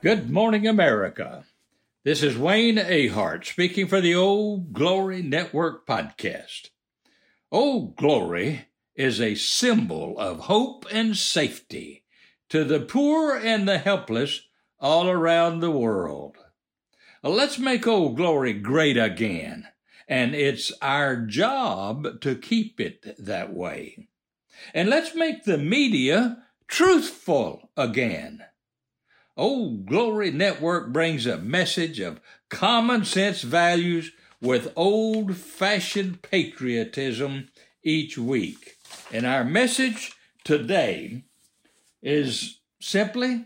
Good morning, America. This is Wayne Ahart speaking for the Old Glory Network podcast. Old Glory is a symbol of hope and safety to the poor and the helpless all around the world. Let's make Old Glory great again, and it's our job to keep it that way. And let's make the media truthful again Old Glory Network brings a message of common sense values with old fashioned patriotism each week. And our message today is simply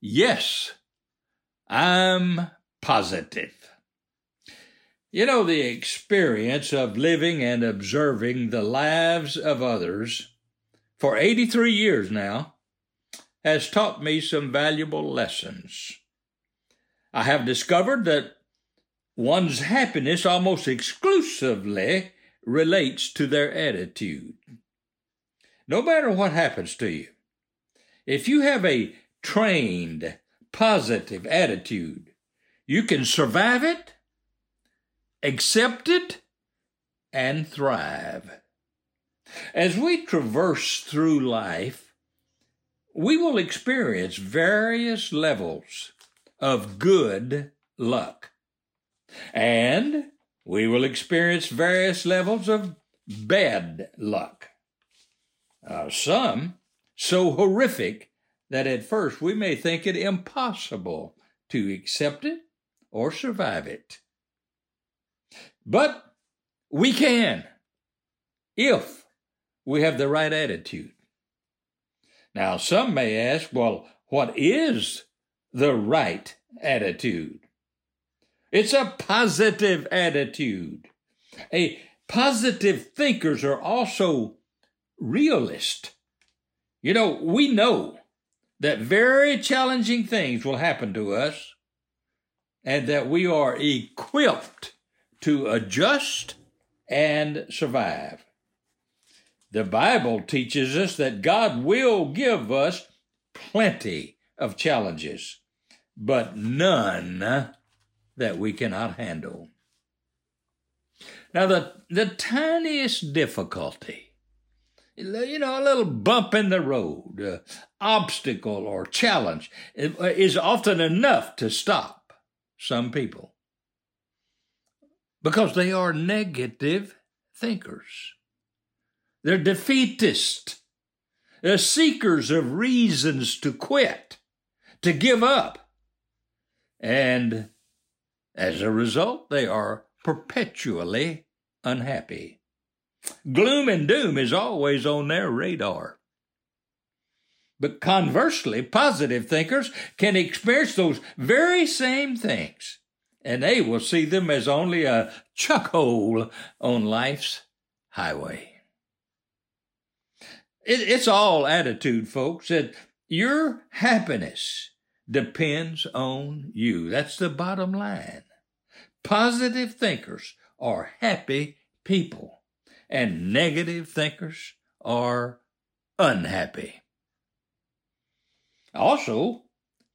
yes, I'm positive. You know, the experience of living and observing the lives of others for 83 years now has taught me some valuable lessons. I have discovered that one's happiness almost exclusively relates to their attitude. No matter what happens to you, if you have a trained, positive attitude, you can survive it, accept it, and thrive. As we traverse through life, we will experience various levels of good luck. And we will experience various levels of bad luck. Uh, some so horrific that at first we may think it impossible to accept it or survive it. But we can if we have the right attitude. Now, some may ask, well, what is the right attitude? It's a positive attitude. A positive thinkers are also realist. You know, we know that very challenging things will happen to us and that we are equipped to adjust and survive. The Bible teaches us that God will give us plenty of challenges, but none that we cannot handle. Now, the, the tiniest difficulty, you know, a little bump in the road, uh, obstacle or challenge, is often enough to stop some people because they are negative thinkers. They're defeatist. They're seekers of reasons to quit, to give up. And as a result, they are perpetually unhappy. Gloom and doom is always on their radar. But conversely, positive thinkers can experience those very same things, and they will see them as only a chuck hole on life's highway. It, it's all attitude, folks. That your happiness depends on you. That's the bottom line. Positive thinkers are happy people, and negative thinkers are unhappy. Also,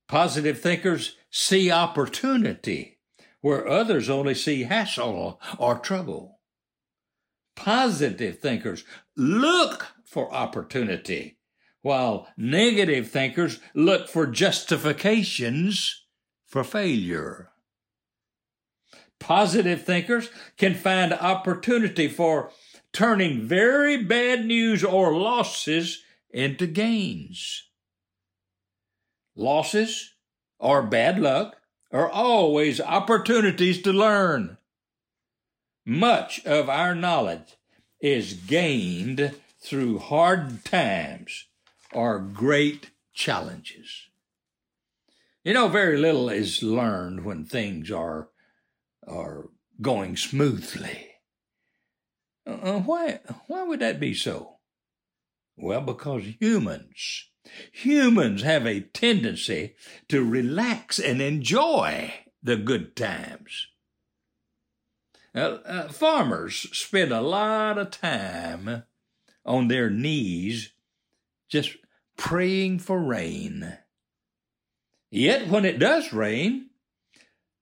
positive thinkers see opportunity where others only see hassle or trouble. Positive thinkers look for opportunity, while negative thinkers look for justifications for failure. Positive thinkers can find opportunity for turning very bad news or losses into gains. Losses or bad luck are always opportunities to learn. Much of our knowledge is gained through hard times or great challenges. You know, very little is learned when things are, are going smoothly. Uh, why, why would that be so? Well, because humans, humans have a tendency to relax and enjoy the good times. Uh, uh, farmers spend a lot of time on their knees just praying for rain. Yet, when it does rain,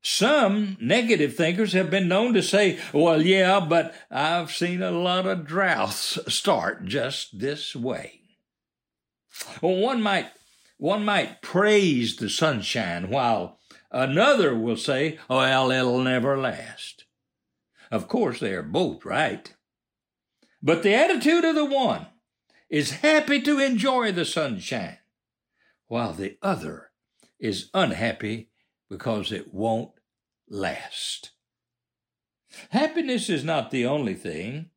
some negative thinkers have been known to say, well, yeah, but I've seen a lot of droughts start just this way. Well, one might, one might praise the sunshine while another will say, well, it'll never last. Of course, they are both right. But the attitude of the one is happy to enjoy the sunshine, while the other is unhappy because it won't last. Happiness is not the only thing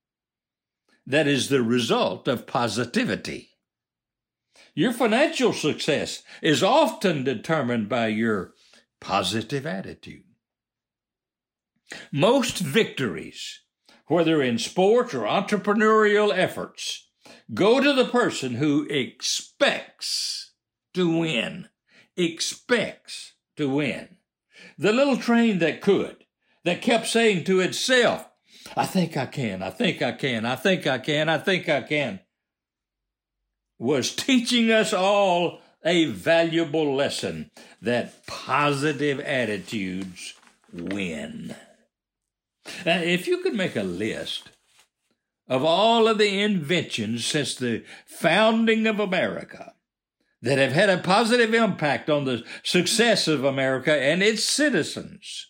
that is the result of positivity. Your financial success is often determined by your positive attitude. Most victories, whether in sports or entrepreneurial efforts, go to the person who expects to win. Expects to win. The little train that could, that kept saying to itself, I think I can, I think I can, I think I can, I think I can, was teaching us all a valuable lesson that positive attitudes win. Now, if you could make a list of all of the inventions since the founding of America that have had a positive impact on the success of America and its citizens,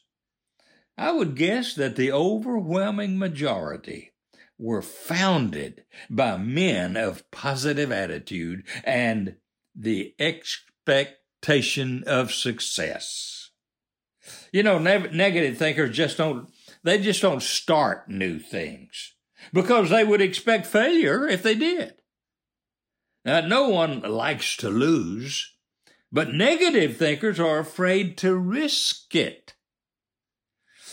I would guess that the overwhelming majority were founded by men of positive attitude and the expectation of success. You know, ne- negative thinkers just don't they just don't start new things because they would expect failure if they did. Now, no one likes to lose, but negative thinkers are afraid to risk it.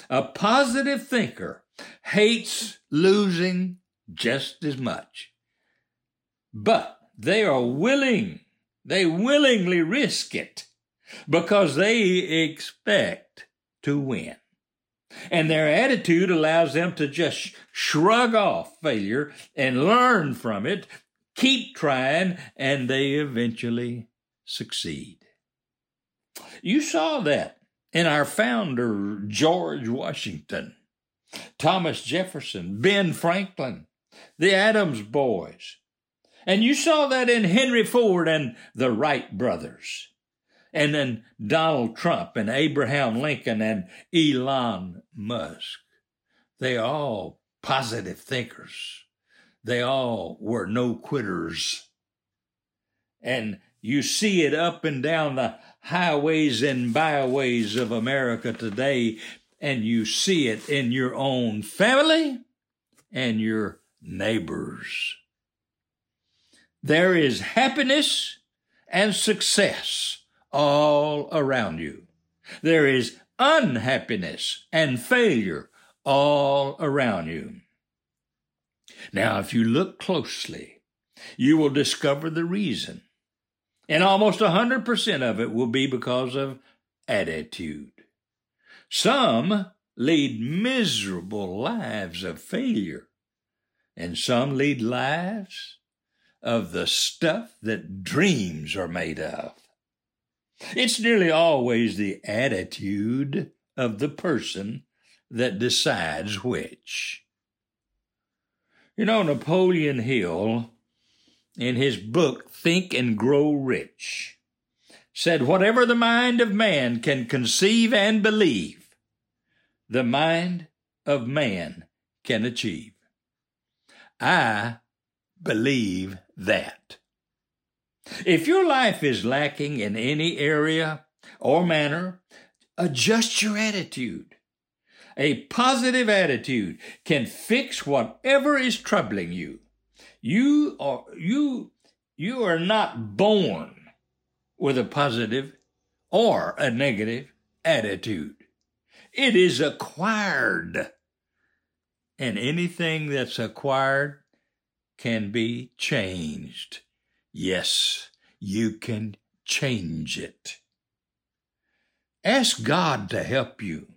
A positive thinker hates losing just as much, but they are willing, they willingly risk it because they expect to win. And their attitude allows them to just shrug off failure and learn from it, keep trying, and they eventually succeed. You saw that in our founder, George Washington, Thomas Jefferson, Ben Franklin, the Adams boys. And you saw that in Henry Ford and the Wright brothers and then Donald Trump and Abraham Lincoln and Elon Musk. They all positive thinkers. They all were no quitters. And you see it up and down the highways and byways of America today, and you see it in your own family and your neighbors. There is happiness and success all around you. There is unhappiness and failure all around you. Now, if you look closely, you will discover the reason. And almost a 100% of it will be because of attitude. Some lead miserable lives of failure, and some lead lives of the stuff that dreams are made of. It's nearly always the attitude of the person that decides which. You know, Napoleon Hill, in his book Think and Grow Rich, said, Whatever the mind of man can conceive and believe, the mind of man can achieve. I believe that. If your life is lacking in any area or manner, adjust your attitude. A positive attitude can fix whatever is troubling you. You are, you, you are not born with a positive or a negative attitude. It is acquired. And anything that's acquired can be changed. Yes, you can change it. Ask God to help you.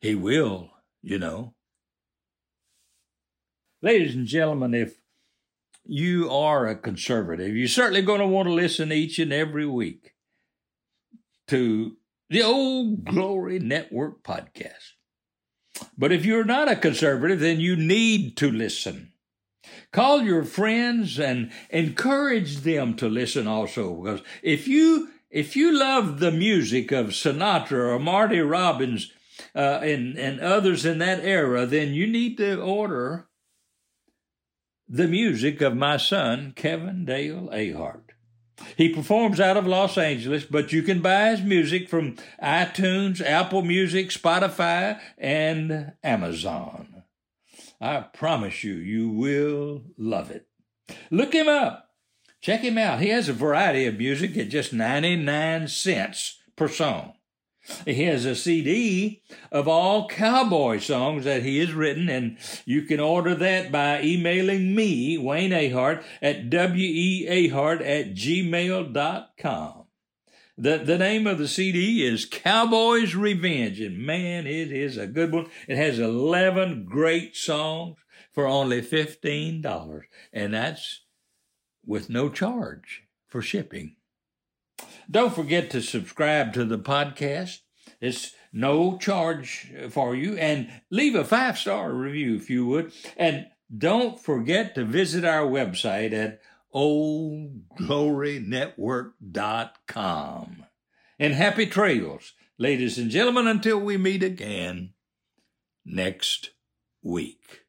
He will you know. Ladies and gentlemen, if you are a conservative, you're certainly going to want to listen each and every week to the Old Glory Network podcast. But if you're not a conservative, then you need to listen. Call your friends and encourage them to listen also, because if you if you love the music of Sinatra or Marty Robbins uh, and and others in that era, then you need to order the music of my son Kevin Dale Ahart. He performs out of Los Angeles, but you can buy his music from iTunes, Apple Music, Spotify, and Amazon. I promise you, you will love it. Look him up. Check him out. He has a variety of music at just 99 cents per song. He has a CD of all cowboy songs that he has written, and you can order that by emailing me, Wayne Ahart, at weahart at gmail.com. The, the name of the CD is Cowboy's Revenge, and man, it is a good one. It has 11 great songs for only $15, and that's with no charge for shipping. Don't forget to subscribe to the podcast. It's no charge for you. And leave a five star review if you would. And don't forget to visit our website at oldglorynetwork.com. And happy trails, ladies and gentlemen, until we meet again next week.